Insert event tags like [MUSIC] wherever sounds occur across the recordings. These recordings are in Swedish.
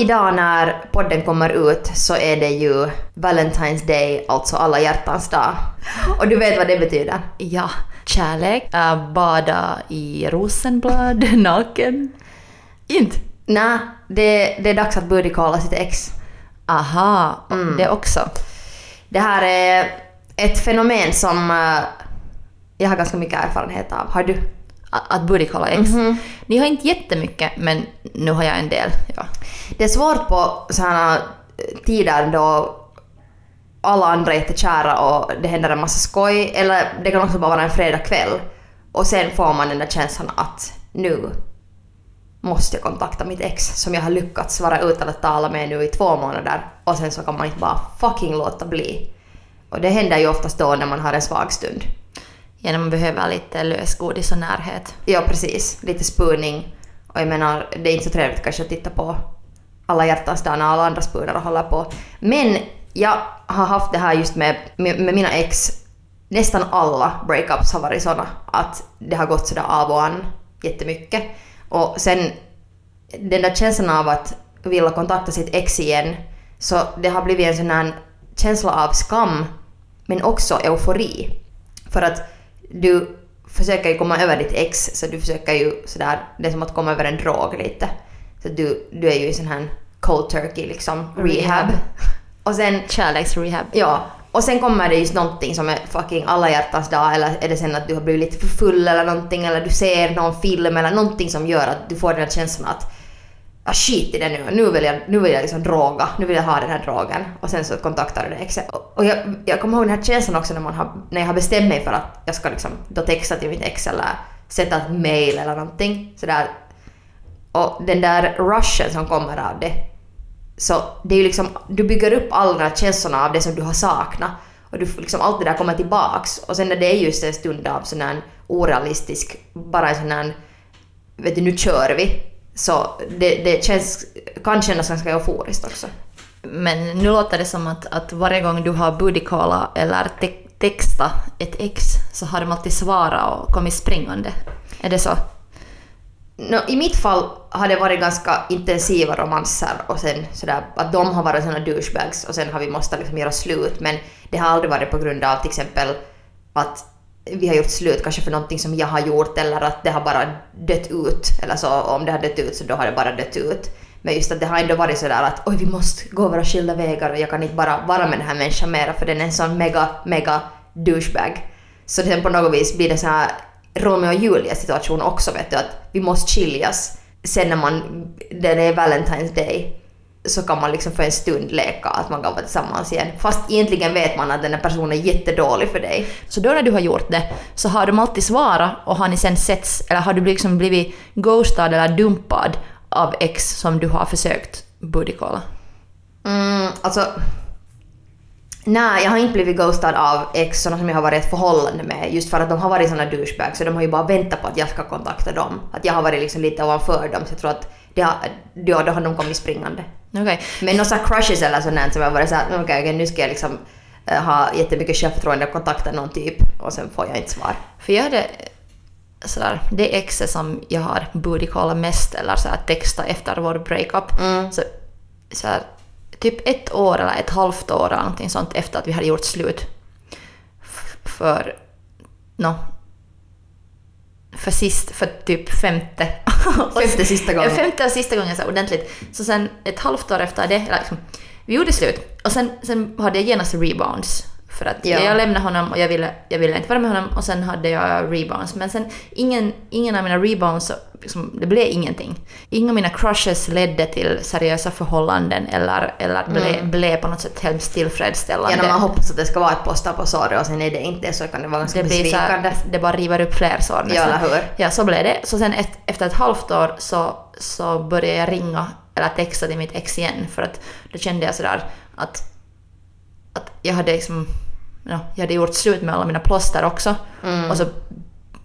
Idag när podden kommer ut så är det ju Valentine's Day, alltså alla hjärtans dag. Och du vet vad det betyder? Ja, kärlek, äh, bada i rosenblad, [LAUGHS] naken. Inte? Nej, det, det är dags att calla sitt ex. Aha, det också. Det här är ett fenomen som eh, jag har ganska mycket erfarenhet av. Har du? Att, att booty calla ex. Ni har inte jättemycket, men nu har jag en del. Ja. Det är svårt på sådana tider då alla andra är jättekära och det händer en massa skoj. Eller det kan också bara vara en fredagkväll. Och sen får man den där känslan att nu måste jag kontakta mitt ex som jag har lyckats vara utan att tala med nu i två månader. Och sen så kan man inte bara fucking låta bli. Och det händer ju oftast då när man har en svag stund genom att man behöver lite lösgodis och närhet. Ja, precis. Lite spooning. Och jag menar, det är inte så trevligt kanske att titta på alla hjärtans dag när alla andra spoonar och håller på. Men jag har haft det här just med, med, med mina ex. Nästan alla breakups har varit såna att det har gått sådär av och an jättemycket. Och sen den där känslan av att vilja kontakta sitt ex igen, så det har blivit en sån här känsla av skam, men också eufori. För att du försöker ju komma över ditt ex, så du försöker ju sådär, det är som att komma över en drog lite. Så du, du är ju i sån här cold turkey liksom, rehab. Rehab. Och sen, Kärleksrehab. ja, och sen kommer det just någonting som är fucking alla hjärtans dag, eller är det sen att du har blivit lite för full eller någonting, eller du ser någon film eller någonting som gör att du får den här känslan att ah, skit i det nu, nu vill jag, nu vill jag liksom droga, nu vill jag ha den här drogen. Och sen så kontaktar du det exet. Och- Och jag, jag kommer ihåg den här känslan också när, man har, när jag har bestämt mig för att jag ska liksom då texta till mitt ex eller sätta ett mail eller någonting sådär. Och den där rushen som kommer av det. Så det är ju liksom, du bygger upp alla de här känslorna av det som du har saknat. Och du får liksom allt det där kommer tillbaks. Och sen när det är just en stund av sån här orealistisk, bara en sån här, vet du nu kör vi. Så det, det känns, kan kännas ganska euforiskt också. Men nu låter det som att, att varje gång du har bodycalla eller te texta ett ex så har de alltid svarat och kommit springande. Är det så? Nå, I mitt fall har det varit ganska intensiva romanser och sen sådär att de har varit såna douchebags och sen har vi måste liksom göra slut men det har aldrig varit på grund av till exempel att vi har gjort slut kanske för någonting som jag har gjort eller att det har bara dött ut eller så om det har dött ut så då har det bara dött ut. Men just att det har ändå varit sådär att oj vi måste gå våra skilda vägar och jag kan inte bara vara med den här människan mera för den är en sån mega, mega douchebag. Så sen på något vis blir det så här Romeo och Julia situation också vet du att vi måste skiljas. Sen när man, det är Valentine's Day så kan man liksom för en stund leka att man kan vara tillsammans igen. Fast egentligen vet man att den här personen är jättedålig för dig. Så då när du har gjort det så har de alltid svarat och har ni sen setts eller har du liksom blivit ghostad eller dumpad av ex som du har försökt bodycalla? Mm, alltså... Nej, jag har inte blivit ghostad av ex såna som jag har varit i ett förhållande med just för att de har varit såna douchebags så de har ju bara väntat på att jag ska kontakta dem. Att jag har varit liksom lite ovanför dem så jag tror att det har, ja, då har de kommit springande. Okej. Men några crushes eller sånt där som jag varit såhär, okej okej, nu ska jag liksom eh, ha jättemycket självförtroende och kontakta någon typ och sen får jag inte svar. För jag hade sådär, det exet som jag har bodycallat mest eller så här, texta efter vår breakup. Så, så här, typ ett år eller ett halvt år eller någonting sånt efter att vi hade gjort slut. För, no, för sist, för typ femte. [LAUGHS] Femte sista gången. Femte och sista gången så ordentligt. Så sen ett halvt år efter det, liksom, vi gjorde slut. Och sen, sen hade jag genast rebounds. För att Ja. jag lämnade honom och jag ville, jag ville inte vara med honom och sen hade jag rebounds. Men sen ingen, ingen av mina rebounds, liksom, det blev ingenting. Inga av mina crushes ledde till seriösa förhållanden eller, eller ble, blev på något sätt hemskt tillfredsställande. Ja, när man hoppas att det ska vara ett plåster på såret och sen är det inte så kan det vara ganska det så besvikande. här, det bara river upp fler sår Ja, eller hur? Ja, så blev det. Så sen ett, efter ett halvt år så, så började jag ringa eller texta till mitt ex igen för att då kände jag sådär att, att jag hade liksom, ja, jag hade gjort slut med alla mina plåster också Mm. och så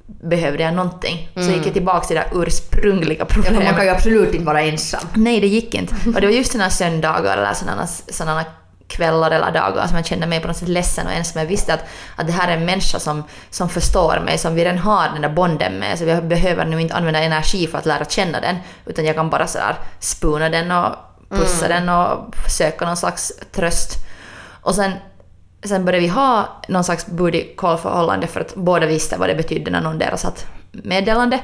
behövde jag någonting. Så gick jag tillbaka till det där ursprungliga Ja, problemet. man kan ju absolut inte vara ensam. Nej, det gick inte. Och det var just sådana söndagar eller sådana, sådana kvällar eller dagar som jag kände mig på något sätt ledsen och ensam. Jag visste att, att det här är en människa som, som förstår mig, som vi redan har den där bonden med, så jag behöver nu inte använda energi för att lära känna den, utan jag kan bara sådär spuna den och pussa den och söka någon slags tröst. Och sen, sen började vi ha någon slags booty call-förhållande för att båda visste vad det betydde när någon deras satt meddelande.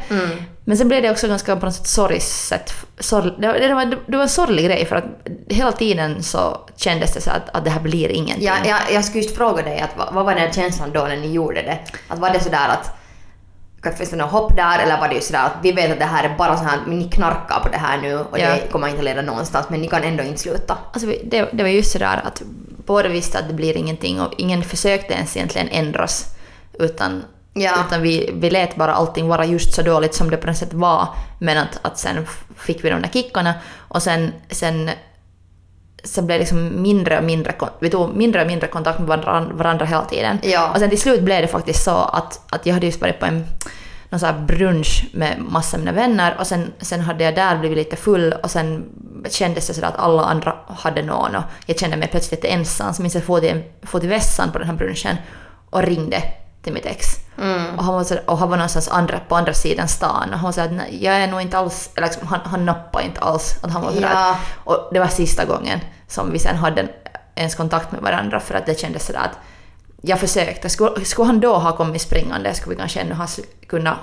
Men sen blev det också ganska på något sätt sorgset. Sorg, det, var- det, var, det var en sorglig grej för att hela tiden så kändes det så att, att det här blir ingenting. Ja, jag, jag skulle just fråga dig, att, vad, vad var den känslan då när ni gjorde det? Att var det sådär att finns det något hopp där eller var det ju sådär att vi vet att det här är bara så här att ni knarkar på det här nu och Ja. det kommer inte leda någonstans men ni kan ändå inte sluta. Alltså, det, det var just sådär att båda visste att det blir ingenting och ingen försökte ens egentligen ändras. Utan, Ja. utan vi, vi lät bara allting vara just så dåligt som det på något sätt var. Men att, att sen fick vi de där kickarna och sen, sen, sen blev det liksom mindre och mindre, vi tog mindre och mindre kontakt med varandra, varandra hela tiden. Ja. Och sen till slut blev det faktiskt så att, att jag hade just varit på en någon här brunch med massa mina vänner och sen, sen hade jag där blivit lite full och sen kändes det sådär att alla andra hade någon och jag kände mig plötsligt lite ensam. Så minns jag for till, for till vässan på den här brunchen och ringde till mitt ex. Och, han var så, och han var någonstans andra, på andra sidan stan och han sa att "Nej, jag är nog inte alls, eller liksom, han, han nappade inte alls. Att han var sådär, Ja. och det var sista gången som vi sen hade ens kontakt med varandra för att det kändes sådär att jag försökte. Skulle, skulle han då ha kommit springande skulle vi kanske ännu ha kunnat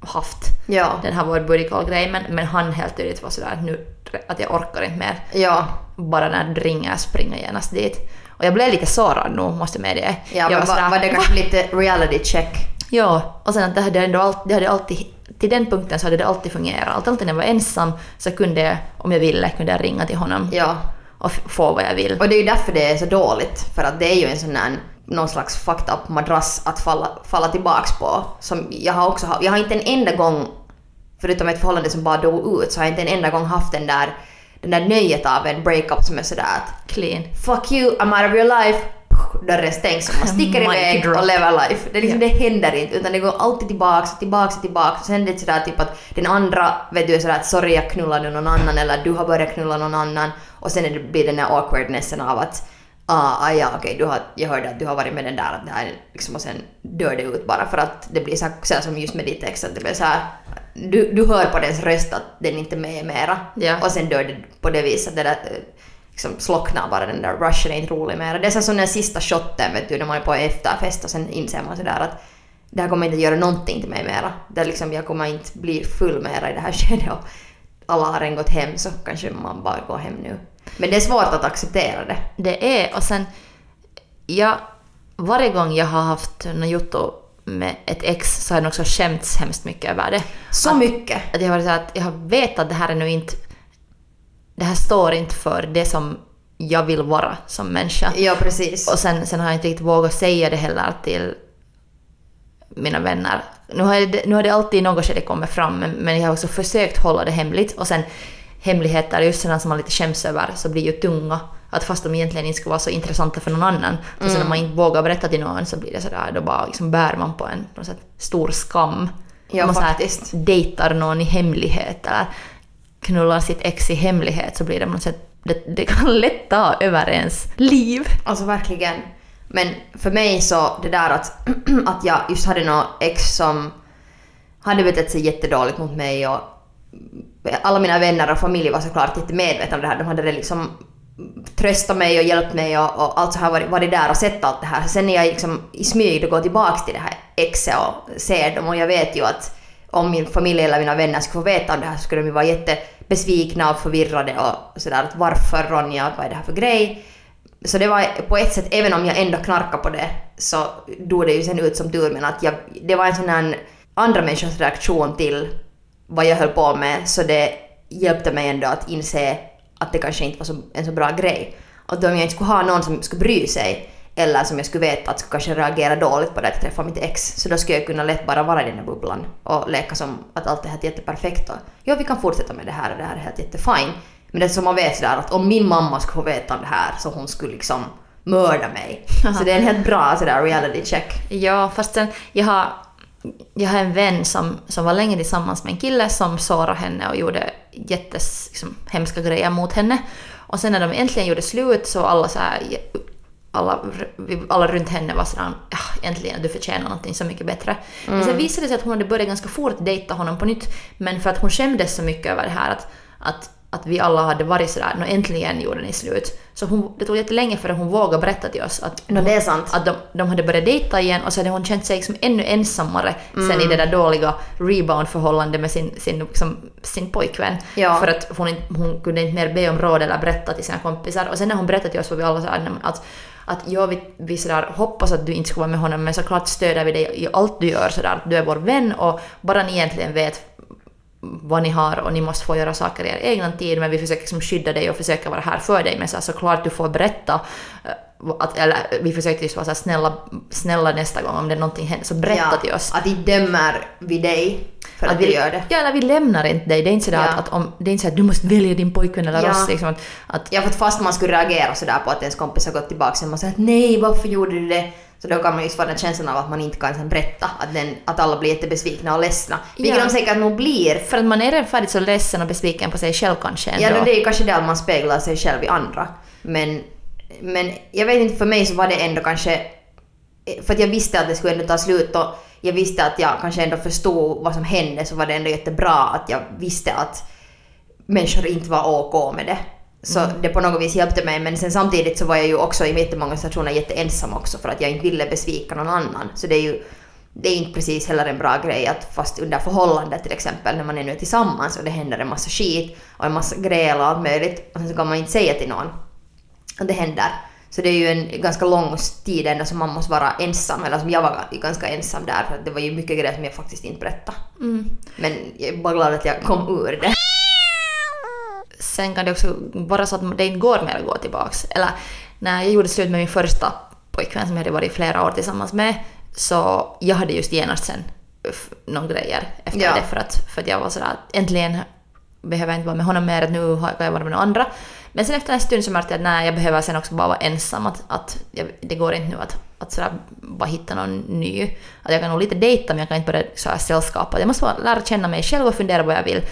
haft Ja. den här vår booty call-grej men, men han helt tydligt var sådär att nu att jag orkar inte mer. Ja. Bara när du ringer springa genast dit. Och jag blev lite sårad nu måste jag medge. Ja, jag var, sådär, var det kanske lite reality check? Ja, och sen att det hade ändå alltid, det hade alltid, till den punkten så hade det alltid fungerat. Allt- Alltid när jag var ensam så kunde jag, om jag ville, kunde jag ringa till honom Ja. och få vad jag vill. Och det är ju därför det är så dåligt. För att det är ju en sån där någon slags fucked up madrass att falla, falla tillbaks på. Som jag har också jag har inte en enda gång, förutom ett förhållande som bara dog ut, så har jag inte en enda gång haft den där, den där nöjet av en breakup som är sådär att Clean. fuck you, I'm out of your life. Dörren stängs och man [LAUGHS] sticker iväg drop. och lever life. Det, är liksom, det händer inte utan det går alltid tillbaks och tillbaks och tillbaks. Sen är det sådär typ att den andra vet du är sådär att sorry jag knullade någon annan eller du har börjat knulla någon annan. Och sen är det, blir den där awkwardnessen av att ah, ah ja okej du har, jag hörde att du har varit med den där det här liksom och sen dör det ut bara för att det blir så, här, så här som just med ditt ex att det blir så här du, du hör på dens röst att den inte är med mera. Ja. Och sen dör det på det viset. Det där, eh, liksom slocknar bara den där rushen är inte rolig mer. Det är som den sista shotten vet du när man är på efterfest och sen inser man sådär att det här kommer inte göra någonting till mig mera. Det liksom, jag kommer inte bli full mera i det här [LAUGHS] skedet och alla har redan gått hem så kanske man bara går hem nu. Men det är svårt att acceptera det. Det är, och sen, jag, varje gång jag har haft något jotto med ett ex så har jag också skämts hemskt mycket över det. Så att, mycket. Att jag, har så att jag vetat att det här är nu inte, det här står inte för det som jag vill vara som människa. Ja precis. Och sen, sen har jag inte riktigt vågat säga det heller till mina vänner. Nu har, det, nu har det alltid i något skede kommit fram, men, men jag har också försökt hålla det hemligt. Och sen hemligheter, just sådana som man lite skäms över, så blir ju tunga. Att fast de egentligen inte ska vara så intressanta för någon annan, så sen när man inte vågar berätta till någon så blir det sådär, då bara liksom bär man på en på något sätt, stor skam. Ja, man så här faktiskt. dejtar någon i hemlighet eller knullar sitt ex i hemlighet så blir det på något sätt, det, det kan [LAUGHS] lätt ta över ens liv. Alltså verkligen. Men för mig så det där att, [CLEARS THROAT] att jag just hade något ex som hade betett sig jättedåligt mot mig och alla mina vänner och familj var såklart jättemedvetna om det här. De hade liksom trösta mig och hjälpt mig och, och allt så här varit, varit där och sett allt det här. Sen när jag liksom i smyg då går tillbaks till det här exet och ser dem och jag vet ju att om min familj eller mina vänner skulle få veta om det här så skulle de ju vara jättebesvikna och förvirrade och sådär att varför Ronja, vad är det här för grej? Så det var på ett sätt, även om jag ändå knarkade på det, så dog det ju sen ut som tur men att jag, det var en sån här andra människors reaktion till vad jag höll på med, så det hjälpte mig ändå att inse att det kanske inte var så, en så bra grej. Och om jag inte skulle ha någon som skulle bry sig, eller som jag skulle veta att skulle kanske reagera dåligt på det att träffa mitt ex, så då skulle jag kunna lätt bara vara i den där bubblan och leka som att allt är helt jätteperfekt och ja, vi kan fortsätta med det här och det här är helt jättefine. Men det är som man vet sådär att om min mamma skulle få veta om det här så hon skulle liksom mörda mig. [LAUGHS] Så det är en helt bra sådär reality check. Ja, fast sen jag har, jag har en vän som, som var länge tillsammans med en kille som sårade henne och gjorde jättes, liksom, hemska grejer mot henne. Och sen när de äntligen gjorde slut så alla så här, alla, alla runt henne var sådär ja, äntligen du förtjänar någonting så mycket bättre. Men sen visade det sig att hon hade börjat ganska fort dejta honom på nytt. Men för att hon skämdes så mycket över det här att, att, att vi alla hade varit sådär, nå äntligen gjorde ni slut. Så hon, det tog jättelänge före hon vågade berätta till oss att No, det är sant. att de, de hade börjat dejta igen och så hade hon känt sig liksom ännu ensammare sen i det där dåliga rebound-förhållandet med sin, sin, liksom, sin pojkvän. Ja. För att hon, hon kunde inte mer be om råd eller berätta till sina kompisar. Och sen när hon berättade till oss var vi alla såhär att att ja, vi, vi sådär, hoppas att du inte ska vara med honom men såklart stöder vi dig i allt du gör sådär. Du är vår vän och bara ni egentligen vet vad ni har och ni måste få göra saker i er egen tid men vi försöker liksom skydda dig och försöka vara här för dig men så här, såklart du får berätta eh, att, eller vi försökte just vara så här, snälla, snälla nästa gång om det är någonting händer så berätta till oss. Att inte dömer vi dig för att, vi, du gör det. Ja, eller vi lämnar inte dig. Det är inte sådär Ja. att, att om, det är inte så att du måste välja din pojkvän eller Ja. oss. Liksom, att, att, Ja, för att fast man skulle reagera sådär på att ens kompis har gått tillbaka och man säger att nej, varför gjorde du det? Så då kan man just få den känslan av att man inte kan sen berätta, att, den, att alla blir jättebesvikna och ledsna. Vilket Ja. de säkert nog blir. för att man är redan färdigt så ledsen och besviken på sig själv kanske ändå. Ja, då det är ju kanske där man speglar sig själv i andra. Men, men jag vet inte, för mig så var det ändå kanske... För att jag visste att det skulle ändå ta slut och jag visste att jag kanske ändå förstod vad som hände så var det ändå jättebra att jag visste att människor inte var OK med det. Så det på något vis hjälpte mig men sen samtidigt så var jag ju också i jättemånga situationer jätteensam också för att jag inte ville besvika någon annan. Så det är ju det är inte precis heller en bra grej att fast under förhållandet till exempel när man är nu tillsammans och det händer en massa skit och en massa gräl och allt möjligt och sen så kan man inte säga till någon att det händer. Så det är ju en ganska lång tid ändå som man måste vara ensam, eller som jag var ganska ensam där för att det var ju mycket grejer som jag faktiskt inte berättade. Men jag är bara glad att jag kom ur det. Sen kan det också vara så att det inte går mer att gå tillbaks. Eller när jag gjorde slut med min första pojkvän som jag hade varit flera år tillsammans med så jag hade just genast sen någon grejer efter Ja. det för att, för att jag var sådär att äntligen behöver jag inte vara med honom mer, att nu har- kan jag vara med någon andra. Men sen efter en stund så märkte jag att nej, jag behöver sen också bara vara ensam. Att, att jag, det går inte nu att, att sådär bara hitta någon ny. Att jag kan nog lite dejta men jag kan inte börja sällskapa. Jag måste bara lära känna mig själv och fundera vad jag vill.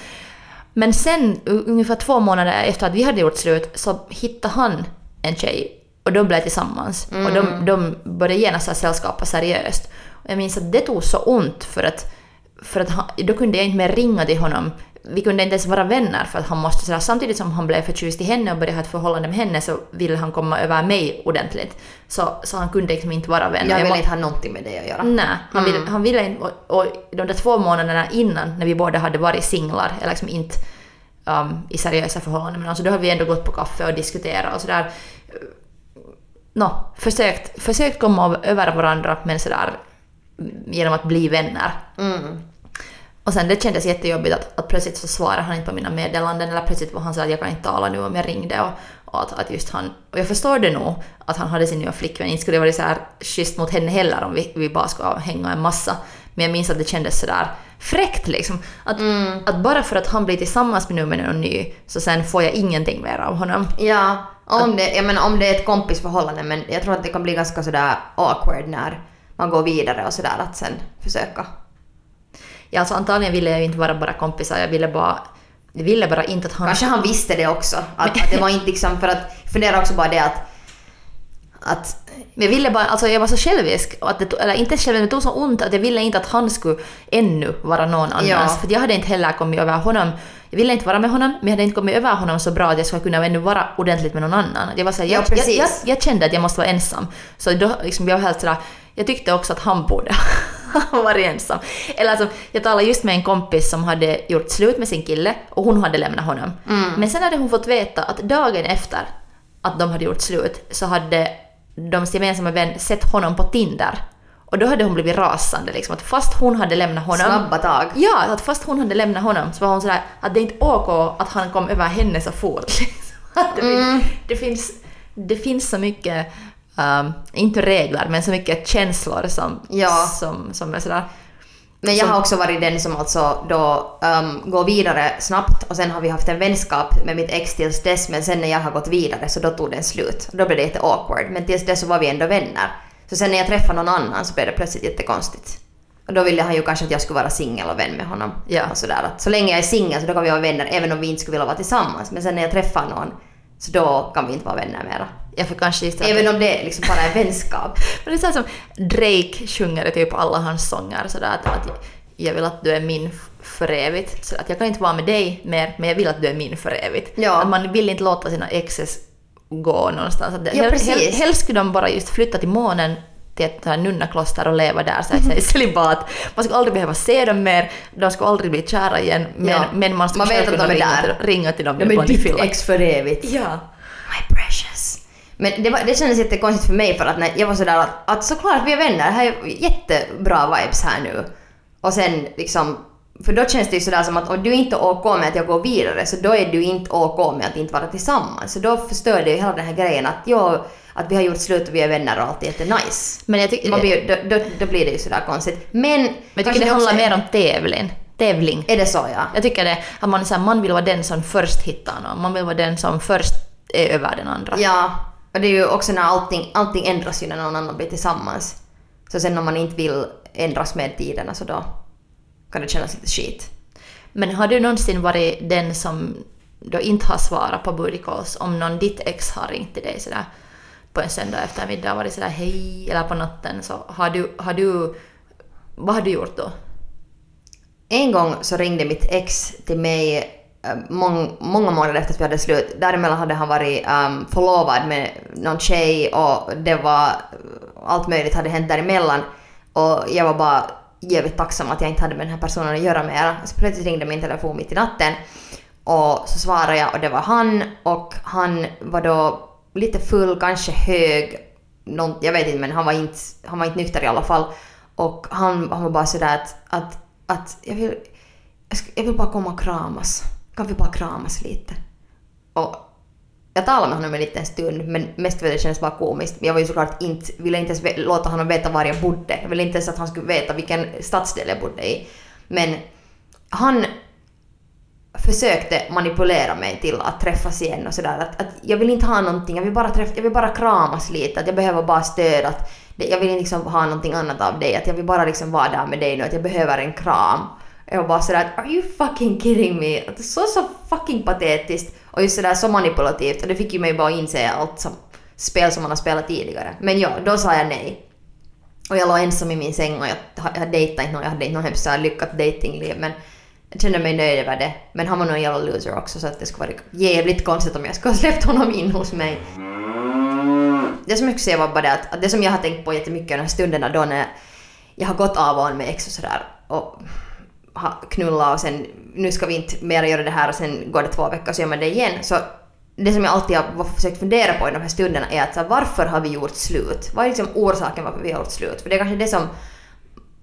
Men sen ungefär två månader efter att vi hade gjort slut så hittade han en tjej och de blev tillsammans. Och de, de började genast sällskapa seriöst. Och jag minns att det tog så ont för att, för att han, då kunde jag inte mer ringa till honom. Vi kunde inte ens vara vänner för att han måste sådär, samtidigt som han blev förtjust i henne och började ha ett förhållande med henne så ville han komma över mig ordentligt. Så, så han kunde liksom inte vara vän. Jag Och vill må- inte ha någonting med det att göra. Nej, han, ville, han ville inte. Och, och de där två månaderna innan, när vi båda hade varit singlar, eller liksom inte um, i seriösa förhållanden, men alltså då har vi ändå gått på kaffe och diskuterat och sådär. Nå, försökt, försökt komma över varandra, men sådär mm, genom att bli vänner. Mm. Och sen det kändes jättejobbigt att, att plötsligt så svarade han inte på mina meddelanden eller plötsligt var han så att jag kan inte tala nu om jag ringde och, och att, att just han, och jag förstår det nog att han hade sin nya flickvän, inte skulle det varit så här schysst mot henne heller om vi, vi bara skulle hänga en massa. Men jag minns att det kändes sådär fräckt liksom. Att, att bara för att han blir tillsammans med nu med någon ny så sen får jag ingenting mer av honom. Ja, om det, jag menar, om det är ett kompisförhållande men jag tror att det kan bli ganska sådär awkward när man går vidare och sådär att sen försöka. Ja, alltså antagligen ville jag ju inte vara bara kompisar, jag ville bara, jag ville bara inte att han... Kanske han visste det också. Att, att det var inte liksom för att fundera också bara det att att Men jag ville bara, alltså jag var så självisk, att det, eller inte självisk, men det tog så ont att jag ville inte att han skulle ännu vara någon annans. Ja. För jag hade inte heller kommit över honom. Jag ville inte vara med honom, men jag hade inte kommit över honom så bra att jag skulle kunna ännu vara ordentligt med någon annan. Jag var så här, Ja, jag, jag, precis. jag, jag kände att jag måste vara ensam. Så då liksom, jag var helt sådär, jag tyckte också att han borde [LAUGHS] ha varit ensam. Eller alltså, jag talade just med en kompis som hade gjort slut med sin kille och hon hade lämnat honom. Men sen hade hon fått veta att dagen efter att de hade gjort slut så hade de gemensamma vän sett honom på Tinder. Och då hade hon blivit rasande liksom, att fast hon hade lämnat honom... snabba tag. Ja, att fast hon hade lämnat honom så var hon sådär att det är inte OK att han kom över henne så fort. [LAUGHS] liksom. Det, Mm. det, finns, det finns så mycket, um, inte regler, men så mycket känslor som, Ja. som, som är sådär... Men jag har också varit den som alltså då um, går vidare snabbt och sen har vi haft en vänskap med mitt ex tills dess men sen när jag har gått vidare så då tog den slut. Då blev det jätte awkward men tills dess så var vi ändå vänner. Så sen när jag träffade någon annan så blev det plötsligt jättekonstigt. Och då ville han ju kanske att jag skulle vara singel och vän med honom. Ja. Och sådär. Att så länge jag är singel så då kan vi vara vänner även om vi inte skulle vilja vara tillsammans. Men sen när jag träffar någon så då kan vi inte vara vänner mera. Jag får kanske just Även om det liksom bara är vänskap. [LAUGHS] Men det är så som Drake sjunger i typ alla hans sånger sådär att, att jag vill att du är min för evigt. Så att jag kan inte vara med dig mer, men jag vill att du är min för evigt. Ja. Att man vill inte låta sina exes gå någonstans. Att Ja, hel- precis. hel- Helst skulle de bara just flytta till månen till ett här nunnakloster och leva där så här, [LAUGHS] celibat. Man skulle aldrig behöva se dem mer, de skulle aldrig bli kära igen, men, Ja. men man skulle Man vet att de är ringa där. till, ringa till dem De är ditt ex för evigt. Ja. My precious. Men det, var, det kändes jättekonstigt för mig för att när jag var sådär att, att såklart vi är vänner, det här är jättebra vibes här nu. Och sen liksom, för då känns det ju sådär som att om du inte är OK med att jag går vidare så då är du inte OK med att inte vara tillsammans. Så då förstör det ju hela den här grejen att jag, att vi har gjort slut och vi är vänner och allt är jättenice. Men jag tycker, blir, då, då, då blir det ju sådär konstigt. Men... men jag tycker det också handlar är- mer om tävling. tävling. Är det så ja? Jag tycker det, att man, så här, man vill vara den som först hittar någon. Man vill vara den som först är över den andra. Ja, och det är ju också när allting, allting ändras ju när någon annan blir tillsammans. Så sen om man inte vill ändras med tiderna så då kan det kännas lite skit. Men har du någonsin varit den som då inte har svarat på booty calls om någon ditt ex har ringt till dig sådär på en söndag eftermiddag och varit sådär hej eller på natten så har du, har du, vad har du gjort då? En gång så ringde mitt ex till mig Eh, mång, många månader efter att vi hade slut. Däremellan hade han varit um, förlovad med någon tjej och det var eh, allt möjligt hade hänt däremellan. Och jag var bara jävligt tacksam att jag inte hade med den här personen att göra mer. Så plötsligt ringde min telefon mitt i natten och så svarade jag och det var han och han var då lite full, kanske hög, någon, jag vet inte men han var inte, han var inte nykter i alla fall. Och han, han var bara sådär att, att, att jag, vill, jag, jag vill bara komma och kramas. Kan vi bara kramas lite? Och jag talade med honom en liten stund men mest för att det kändes bara komiskt. Jag var ju såklart inte, ville inte ens låta honom veta var jag bodde. Jag ville inte ens att han skulle veta vilken stadsdel jag bodde i. Men han försökte manipulera mig till att träffas igen och sådär. Att, att jag vill inte ha någonting, jag vill bara, träffa, jag vill bara kramas lite, att jag behöver bara stöd. Att det, jag vill inte liksom ha någonting annat av dig, att jag vill bara liksom vara där med dig nu, att jag behöver en kram. Jag var bara sådär att are you fucking kidding me? Det är så, så fucking patetiskt och just sådär så manipulativt och det fick ju mig bara att inse allt som spel som man har spelat tidigare. Men ja, då sa jag nej. Och jag låg ensam i min säng och jag, jag dejtade inte någon, jag hade inte någon hemskt lyckat datingliv men jag kände mig nöjd över det. Men han var nog en jävla loser också så att det skulle varit jävligt konstigt om jag skulle ha släppt honom in hos mig. Det som jag skulle säga var bara det att, att det som jag har tänkt på jättemycket de här stunderna då när jag har gått av och an med ex och sådär och knulla och sen nu ska vi inte mer göra det här och sen går det två veckor så gör man det igen. Så det som jag alltid har försökt fundera på i de här stunderna är att så varför har vi gjort slut? Vad är liksom orsaken varför vi har gjort slut? För det är kanske det som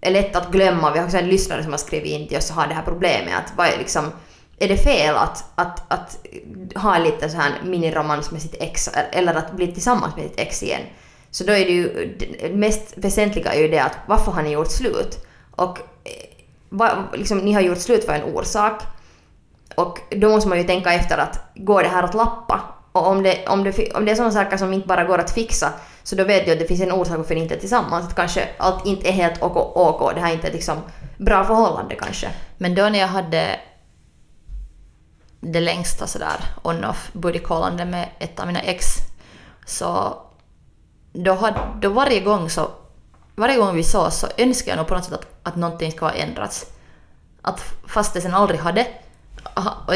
är lätt att glömma. Vi har också en lyssnare som har skrivit in till oss och har det här problemet. Att vad är, liksom, är det fel att, att, att ha en liten så här miniromans med sitt ex eller att bli tillsammans med sitt ex igen? Så då är det ju, det mest väsentliga är ju det att varför har ni gjort slut? Och vad, liksom, ni har gjort slut för en orsak. Och då måste man ju tänka efter att går det här att lappa? Och om det, om det, om det är sådana saker som inte bara går att fixa så då vet du att det finns en orsak varför ni inte är tillsammans. Att kanske allt inte är helt OK, OK. det här är inte ett liksom bra förhållande kanske. Men då när jag hade det längsta sådär on-off buddy-callande med ett av mina ex så då, hade, då varje gång så varje gång vi såg så önskade jag nog på något sätt att, att någonting ska ha ändrats. Att fast det sen aldrig hade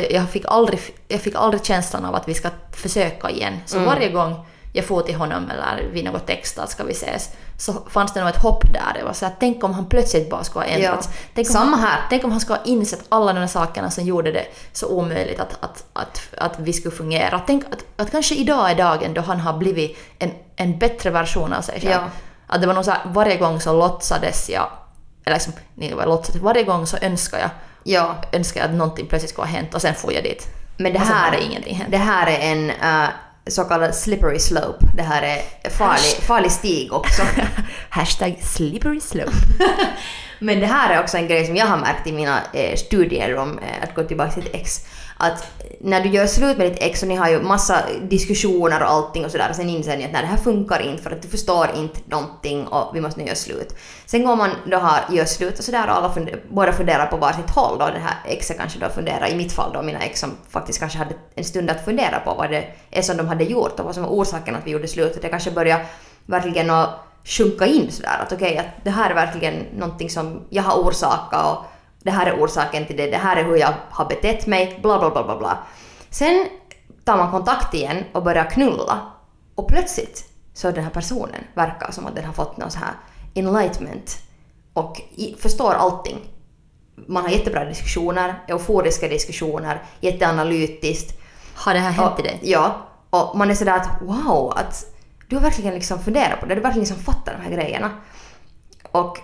jag fick aldrig, jag fick aldrig känslan av att vi ska försöka igen. Så varje gång jag får till honom eller vid något text att ska vi ses så fanns det nog ett hopp där. Det var så att tänk om han plötsligt bara skulle ha ändrats. Ja. Tänk om Samma han, här. Tänk om han skulle ha insett alla de här sakerna som gjorde det så omöjligt att, att, att, att vi skulle fungera. Tänk att, att kanske idag är dagen då han har blivit en, en bättre version av sig själv. Ja. Att det var nog så här, varje gång så låtsades jag, eller liksom, nej, det var låtsades, varje gång så önskade jag, Ja, önskade jag att någonting plötsligt skulle ha hänt och sen får jag dit. men det här, det ingenting hänt. det här är en eh, så kallad slippery slope. Det här är farlig, farlig stig också. [LAUGHS] Hashtag slippery slope. [LAUGHS] Men det här är också en grej som jag har märkt i mina eh, studier om eh, att gå tillbaka till ett ex. Att när du gör slut med ditt ex och ni har ju massa diskussioner och allting och sådär och sen inser ni att nej, det här funkar inte för att du förstår inte någonting och vi måste nu göra slut. Sen går man då har, gör slut och sådär och alla funder, båda funderar på varsitt håll då. Det här exet kanske då funderar, i mitt fall då mina ex som faktiskt kanske hade en stund att fundera på vad det är som de hade gjort och vad som var orsaken att vi gjorde slut. Och det kanske börjar verkligen att sjunka in sådär att okej, okay, att det här är verkligen någonting som jag har orsakat och det här är orsaken till det, det här är hur jag har betett mig, bla bla bla bla bla. Sen tar man kontakt igen och börjar knulla och plötsligt så den här personen verkar som att den har fått någon så här enlightenment och förstår allting. Man har jättebra diskussioner, euforiska diskussioner, jätteanalytiskt. Har det här hänt och, i dig? Ja. Och man är sådär att wow, att du har verkligen liksom funderat på det, du har verkligen liksom fattat de här grejerna. Och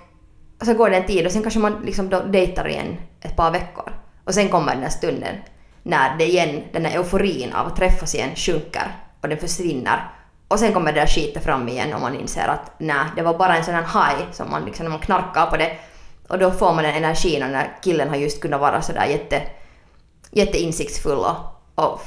så går det en tid och sen kanske man liksom då dejtar igen ett par veckor. Och sen kommer den där stunden när det igen, den här euforin av att träffas igen sjunker och den försvinner. Och sen kommer det där skiten fram igen och man inser att nej, det var bara en sån här haj som man liksom, när man knarkar på det och då får man den energin och den där killen har just kunnat vara sådär jätte, jätteinsiktsfull och, och,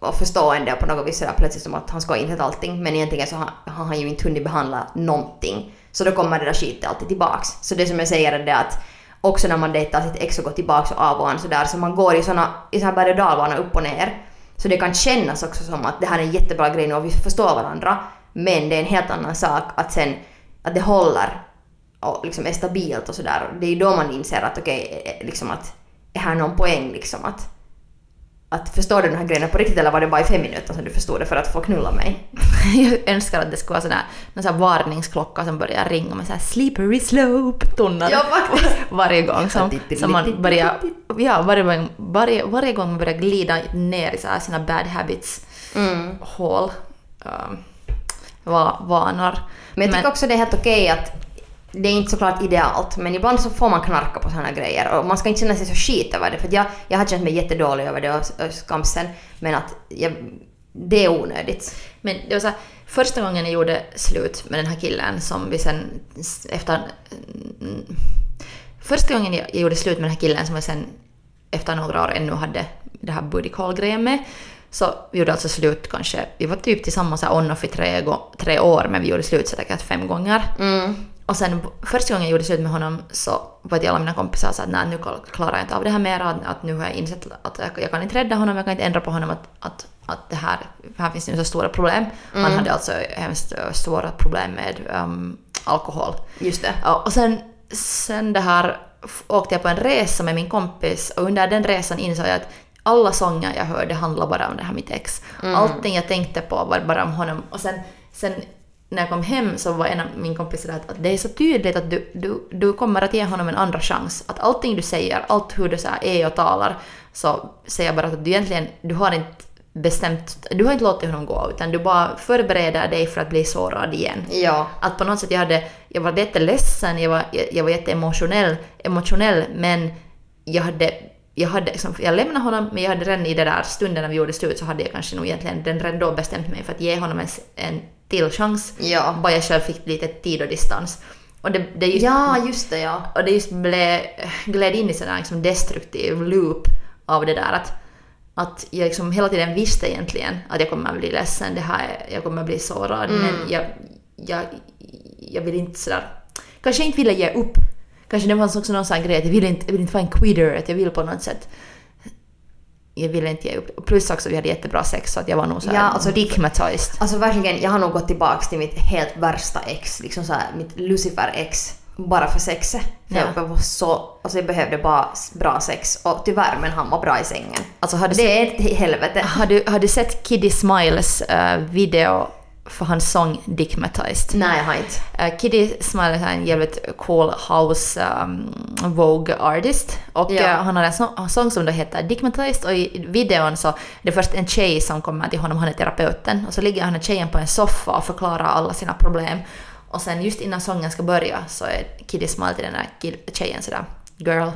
och förstående och på något vis sådär plötsligt som att han ska ha insett allting men egentligen så har, har han ju inte hunnit behandla någonting. Så då kommer det där skiten alltid tillbaks. Så det som jag säger är det att också när man dejtar sitt ex och går tillbaks och av och an sådär så man går i såna, i såna berg och dalbana upp och ner. Så det kan kännas också som att det här är en jättebra grej nu och vi förstår varandra. Men det är en helt annan sak att sen att det håller och liksom är stabilt och sådär. Det är då man inser att okej, okay, liksom att är här någon poäng liksom att att förstår du den här grejen på riktigt eller var det bara i fem minuter som du förstod det för att få knulla mig? [LAUGHS] jag önskar att det skulle vara sån här, någon sån här varningsklocka som börjar ringa med så här slippery slope toner [LAUGHS] ja, varje gång som, som man börjar, ja, varje, varje, varje gång man börjar glida ner i så här sina bad habits mm. hål, um, vanor. Men jag tycker Men, också det är helt okej att det är inte såklart idealt, men ibland så får man knarka på sådana grejer och man ska inte känna sig så skit över det. För jag, jag har känt mig jättedålig över det och skamsen, men att jag, det är onödigt. Men det var så här, första gången jag gjorde slut med den här killen som vi sen efter... Första gången jag gjorde slut med den här killen som vi sen efter några år ännu hade det här buddy call-grejen med, så vi gjorde alltså slut kanske, vi var typ tillsammans on-off i tre, tre år men vi gjorde slut säkert fem gånger. Mm. Och sen första gången jag gjorde slut med honom så var det alla mina kompisar sa att nej nu klarar jag inte av det här mer, att, att nu har jag insett att jag, jag, kan inte rädda honom, jag kan inte ändra på honom, att, att, att det här, här finns nu så stora problem. Mm. Han hade alltså hemskt svåra problem med um, alkohol. Just det. Och sen, sen det här åkte jag på en resa med min kompis och under den resan insåg jag att alla sånger jag hörde handlade bara om det här mitt ex. Mm. Allting jag tänkte på var bara om honom. Och sen, sen när jag kom hem så var en av min kompis att, att det är så tydligt att du, du, du kommer att ge honom en andra chans. Att allting du säger, allt hur du så är och talar, så säger jag bara att du egentligen, du har inte bestämt, du har inte låtit honom gå utan du bara förbereder dig för att bli sårad igen. Ja. Att på något sätt jag hade, jag var jätteledsen, jag var, jag, jag var jätteemotionell, emotionell men jag hade jag, hade, liksom, jag lämnade honom men jag hade redan i den där stunden när vi gjorde slut så hade jag kanske nog egentligen den redan då bestämt mig för att ge honom en, en till chans. Ja. Bara jag själv fick lite tid och distans. Och det, det just, ja, just det ja. Och det just blev, gled in i sån liksom destruktiv loop av det där att, att jag liksom hela tiden visste egentligen att jag kommer att bli ledsen, det här, jag kommer att bli sårad, mm. men jag, jag, jag vill inte sådär, kanske inte ville ge upp. Kanske det var också någon sån grej att jag vill inte, jag vill inte vara en quitter, att jag vill på något sätt jag ville inte ge upp. Plus också vi hade jättebra sex så att jag var nog såhär ja, alltså, dickmatized. Alltså verkligen, jag har nog gått tillbaks till mitt helt värsta ex, liksom såhär mitt Lucifer-ex. Bara för sexet. För ja. jag var så, alltså jag behövde bara bra sex och tyvärr men han var bra i sängen. Alltså, har du det sett, är ett helvete. Har du, har du sett Kiddy Smiles uh, video för hans sång Dickmatized. Nej, jag har inte. Uh, Kiddy Smile är en jävligt cool house um, Vogue artist. Och ja. uh, han har en så sång som då heter Dickmatized och i videon så är det först en tjej som kommer till honom, han är terapeuten. Och så ligger han och tjejen på en soffa och förklarar alla sina problem. Och sen just innan sången ska börja så är Kiddy Smile till den där tjejen sådär Girl,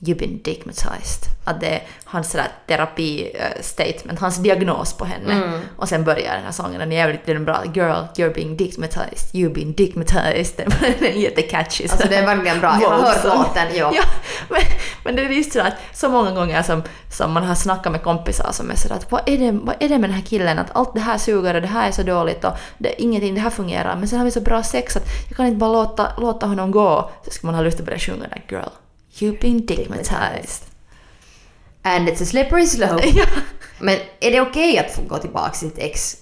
You've been digmatized. Att det är hans sådär terapi-statement, hans diagnos på henne. Mm. Och sen börjar den här sången, den är jävligt den är bra. Girl, you're being digmatized, you've been digmatized. [LAUGHS] Den är jättecatchy. Alltså det är verkligen bra. Jag har hört låten, ja. [LAUGHS] Ja, men, men det är just sådär att så många gånger som, som man har snackat med kompisar som är sådär att vad är, det, vad är det med den här killen att allt det här suger och det här är så dåligt och det, ingenting, det här fungerar men sen har vi så bra sex att jag kan inte bara låta, låta honom gå. Så ska man ha lust att börja sjunga där girl, you've been digmatized. And it's a slippery slope. [LAUGHS] Ja. Men är det okej att få gå tillbaka till sitt ex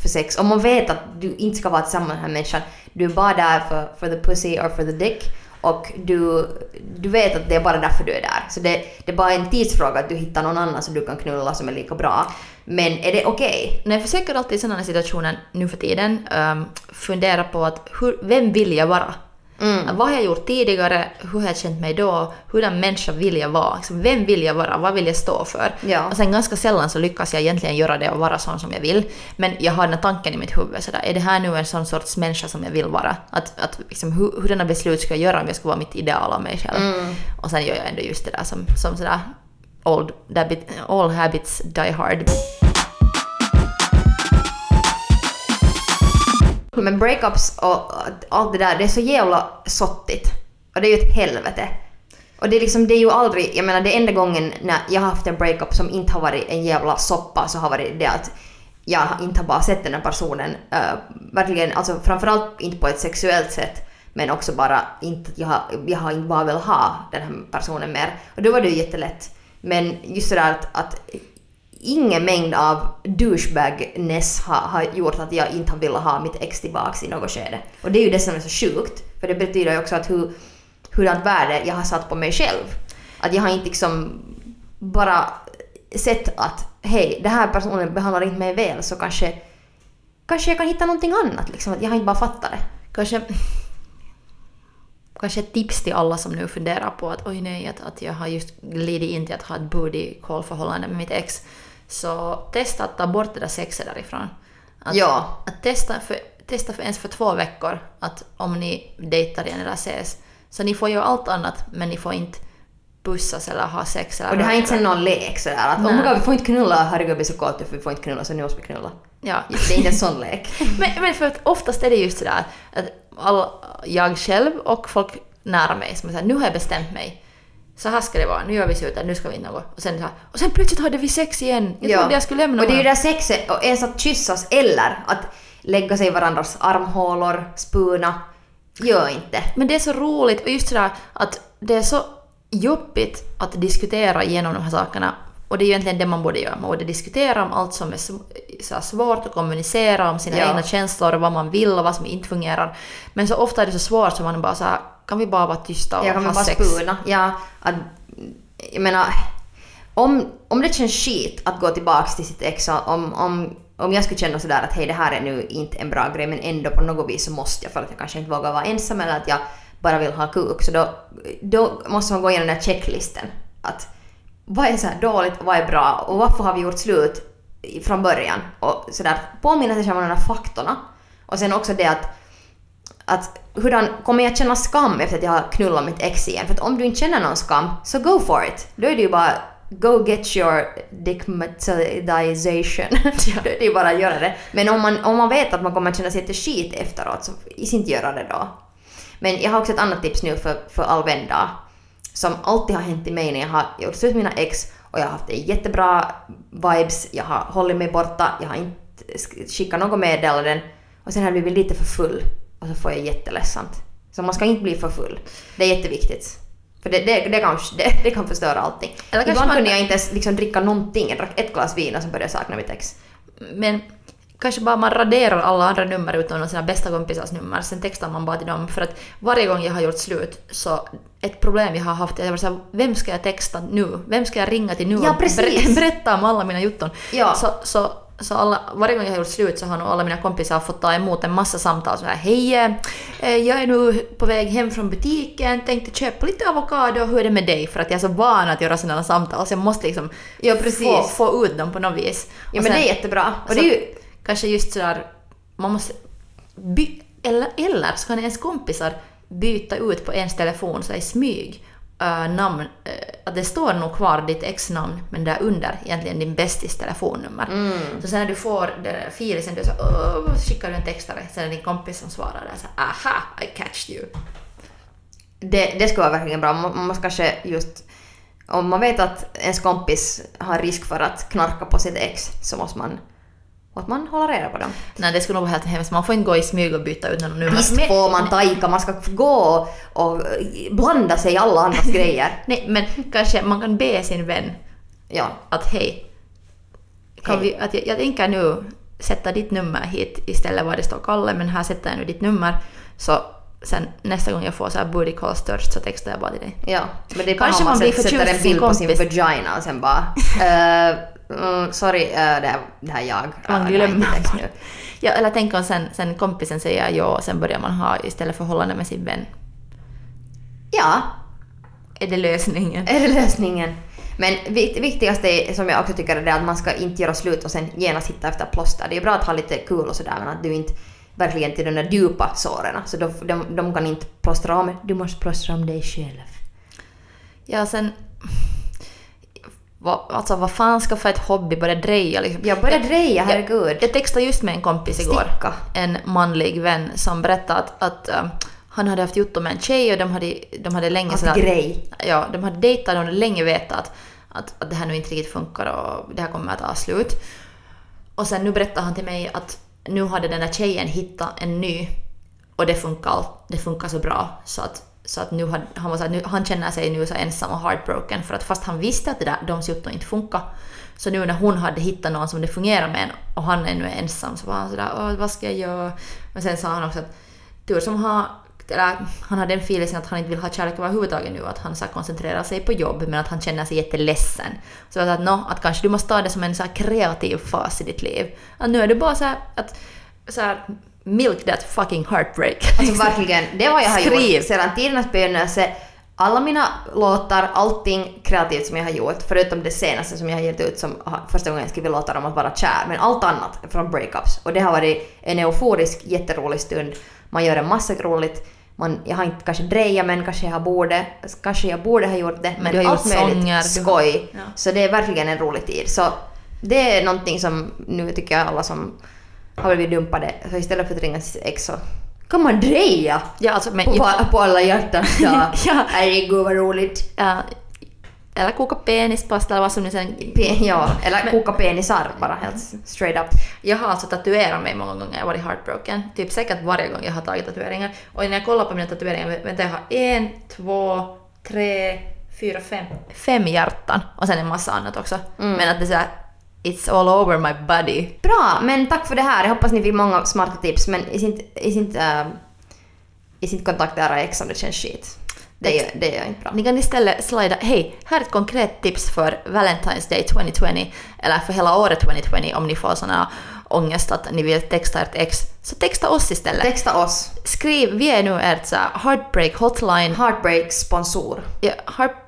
för, sex? Om man vet att du inte ska vara tillsammans med den här människan, du är bara där för, för the pussy or for the dick och du, du vet att det är bara därför du är där. Så det, det är bara en tidsfråga att du hittar någon annan som du kan knulla som är lika bra. Men är det okej? Nej, jag försöker alltid i sådana situationer nu för tiden um, fundera på att hur, vem vill jag vara? Mm. Vad har jag gjort tidigare? Hur har jag känt mig då? Hurdan människa vill jag vara? Liksom, vem vill jag vara? Vad vill jag stå för? Ja. Och sen ganska sällan så lyckas jag egentligen göra det och vara sån som jag vill. Men jag har den tanken i mitt huvud sådär, är det här nu en sån sorts människa som jag vill vara? Att, att liksom, hur, hurdana beslut ska jag göra om jag ska vara mitt ideal av mig själv? Mm. Och sen gör jag ändå just det där som, som sådär old all habits die hard. Men breakups och allt det där, det är så jävla sottigt. Och det är ju ett helvete. Och det är liksom, det är ju aldrig, jag menar det enda gången när jag har haft en breakup som inte har varit en jävla soppa så har varit det att jag inte har bara sett den här personen, uh, verkligen, alltså framförallt inte på ett sexuellt sätt, men också bara inte att jag har, jag har inte bara velat ha den här personen mer. Och då var det ju jättelätt. Men just sådär att, att ingen mängd av douchebagness har, har gjort att jag inte har velat ha mitt ex tillbaks i något skede. Och det är ju det som är så sjukt. För det betyder ju också att hur, hurdant värde jag har satt på mig själv. Att jag har inte liksom bara sett att hej, den här personen behandlar inte mig väl så kanske, kanske jag kan hitta någonting annat. Liksom. Att jag har inte bara fattat det. Kanske, kanske ett tips till alla som nu funderar på att oj nej, att, att jag har just glidit in till att ha ett booty call förhållande med mitt ex. Så testa att ta bort det där sexet därifrån. Att, Ja. att testa, för, testa för ens för två veckor att om ni dejtar igen eller ses. Så ni får göra allt annat men ni får inte pussas eller ha sex eller Och det här är inte sen någon lek sådär att oh Nej. my god, vi får inte knulla, herregud vi är så kåta för vi får inte knulla så nu måste vi knulla. Ja. Det är inte en sån lek. [LAUGHS] men, men för att oftast är det just sådär att all, jag själv och folk nära mig som såhär, nu har jag bestämt mig. Så här ska det vara, nu gör vi slut, nu ska vi något. Och sen, så här, och sen plötsligt hade vi sex igen. Jag trodde jag skulle lämna Och det är ju det sexet, och ens att kyssas eller att lägga sig i varandras armhålor, spuna. Gör inte. Men det är så roligt och just sådär att det är så jobbigt att diskutera igenom de här sakerna. Och det är ju egentligen det man borde göra. Man borde diskutera om allt som är så svårt att kommunicera, om sina Ja. egna känslor och vad man vill och vad som inte fungerar. Men så ofta är det så svårt så man bara så här, kan vi bara vara tysta och Jag kan ha bara sex? spuna. Ja, att, jag menar, om, om det känns skit att gå tillbaks till sitt ex, om, om, om jag skulle känna sådär att hej det här är nu inte en bra grej men ändå på något vis så måste jag för att jag kanske inte vågar vara ensam eller att jag bara vill ha kuk. Så då, då måste man gå igenom den här checklisten. Att vad är så dåligt och vad är bra och varför har vi gjort slut från början? Och sådär påminna sig själv om de här faktorna. Och sen också det att att hurdan, kommer jag känna skam efter att jag har knullat mitt ex igen? För att om du inte känner någon skam, så go for it. Då är det ju bara go get your dickmatization. [LAUGHS] Är det ju bara att göra det. Men om man, om man vet att man kommer att känna sig jätteskit efteråt, så is inte göra det då. Men jag har också ett annat tips nu för, för all vända. Som alltid har hänt i mig när jag har gjort slut med mina ex och jag har haft jättebra vibes, jag har hållit mig borta, jag har inte sk- skickat något meddelanden och sen har jag blivit lite för full och så får jag jätteledsamt. Så man ska inte bli för full. Det är jätteviktigt. För det, det, det, kan, det, det kan förstöra allting. Eller Ibland man- kunde jag inte ens liksom dricka någonting. Jag drack ett glas vin och så började jag sakna mitt ex. Men kanske bara man raderar alla andra nummer utom sina bästa kompisars nummer, sen textar man bara till dem. För att varje gång jag har gjort slut så ett problem jag har haft är att vem ska jag texta nu? Vem ska jag ringa till nu Ja, och precis. [LAUGHS] berätta om alla mina jutton? Ja. Så, så, så alla, varje gång jag har gjort slut så har nog alla mina kompisar fått ta emot en massa samtal så här hej, eh, jag är nu på väg hem från butiken, tänkte köpa lite avokado, hur är det med dig? För att jag är så van att göra sådana samtal så jag måste liksom Ja, få, få ut dem på något vis. Ja Och men sen- det är jättebra. Och det är ju... Kanske just sådär, man måste by- eller, eller så kan ens kompisar byta ut på ens telefon så i smyg äh, namn, äh, att det står nog kvar ditt ex-namn men där under egentligen din bästis telefonnummer. Så sen när du får filisen, du så, Åh, skickar du en textare, sen är det din kompis som svarar där så aha, I catched you. Det, det skulle vara verkligen bra. Man måste kanske just... Om man vet att ens kompis har risk för att knarka på sitt ex så måste man, måste man hålla reda på dem. Nej det skulle nog vara helt hemskt, man får inte gå i smyg och byta ut någon nummer. Visst Men- får man tajka, man ska gå och, och blanda sig i alla andras [LAUGHS] grejer. Nej men kanske man kan be sin vän Ja. att hej, kan Hej. Vi, att jag, jag tänker nu sätta ditt nummer hit istället var det står Kalle men här sätter jag nu ditt nummer så sen nästa gång jag får så här booty call störst så textar jag bara till dig. Ja, men det är Kanske bara man man blir sätter en bild på sin kompis. vagina och sen bara [LAUGHS] eh, mm, sorry, eh, det, här, det här är jag. Man Eh, glömmer det nu. Ja, eller tänk om sen, sen kompisen säger ja och sen börjar man ha istället förhållande med sin vän. Ja, Är det lösningen? är det lösningen? Men vikt, viktigaste som jag också tycker är det att man ska inte göra slut och sen genast hitta efter plåster. Det är bra att ha lite kul och sådär men att du inte verkligen till de där djupa såren. Så de, de, de kan inte plåstra om. Du måste plåstra om dig själv. Ja, sen... Vad, alltså vad fan ska för ett hobby börja dreja liksom? Jag börjar dreja, herregud. Jag textade just med en kompis igår. Sticka. En manlig vän som berättade att, att um, han hade haft jotto med en tjej och de hade, de hade länge Haft sådär- grej. Ja, de hade dejtat och de hade länge vetat att, att, att det här nu inte riktigt funkar och det här kommer att ta slut. Och sen nu berättar han till mig att nu hade den där tjejen hittat en ny och det funkar, det funkar så bra så att, så att nu hade, han, var så här, nu, han känner sig nu så ensam och heartbroken för att fast han visste att det där, de sutto inte funkar så nu när hon hade hittat någon som det fungerar med och han ännu är ensam så var han sådär Åh, vad ska jag göra? Men sen sa han också att tur som har eller, han hade en feeling att han inte vill ha kärlek överhuvudtaget nu, att han så koncentrerar sig på jobb men att han känner sig jätteledsen. Så jag sa att, no, att kanske du måste ta det som en så här kreativ fas i ditt liv. Att nu är det bara så här att så här, milk that fucking heartbreak. Alltså verkligen, det vad jag har Skriv. gjort sedan tidernas begynnelse. Alla mina låtar, allting kreativt som jag har gjort, förutom det senaste som jag har gett ut som första gången jag skrivit låtar om att vara kär, men allt annat från breakups. Och det har varit en euforisk, jätterolig stund. Man gör en massa roligt. Man, jag har inte kanske drejat men kanske jag borde, kanske jag borde ha gjort det. Men du har allt gjort möjligt sånger, du har- skoj. Ja. Så det är verkligen en rolig tid. Så det är någonting som nu tycker jag alla som har blivit dumpade, så istället för att ringa sitt ex så kan man dreja ja, alltså, men, på, på alla hjärtans [LAUGHS] dag. Ja. Herregud vad roligt. ja, eller koka penispasta eller vad som nu sen... Pe- ja, eller koka penisar bara helt straight up. Jag har alltså tatuerat mig många gånger, jag har varit heartbroken. Typ säkert varje gång jag har tagit tatueringar. Och när jag kollar på mina tatueringar, vänta jag har en, två, tre, fyra, fem. Fem hjärtan. Och sen en massa annat också. Men att det är såhär, it's all over my body. Bra, men tack för det här. Jag hoppas ni fick många smarta tips men is inte, is inte, uh, era ex om det känns skit. Det är, det är inte bra. Ni kan istället slida, hej, här är ett konkret tips för Valentine's Day 2020, eller för hela året 2020 om ni får såna ångest att ni vill texta ert ex. Så texta oss istället. Texta oss. Skriv, vi är nu ert så heartbreak hotline. Heartbreak sponsor. Ja, heart,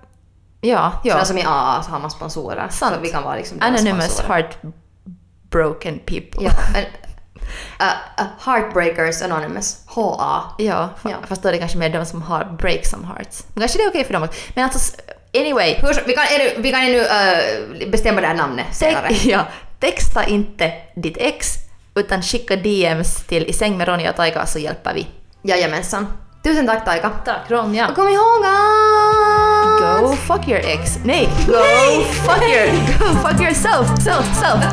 ja, Ja. ja. som i AA så har man sponsorer. Sant. Så vi kan vara liksom Anonymous sponsorer. heartbroken people. Ja, men, uh, uh, Heartbreakers Anonymous. HA. Ja, Ja. fast då är det kanske mer de som har break some hearts. Men kanske det är okej för dem också. Men alltså, anyway. Hur, vi, kan, är vi kan ju nu uh, bestämma det här namnet senare. Te- [LAUGHS] ja, texta inte ditt ex, utan skicka DMs till I säng med Ronja och Taika så hjälper vi. Jajamensan. Tusen tack Taika. Tack Ronja. Och kom ihåg att... Go fuck your ex. Nej, go fuck your, go fuck yourself, self, self.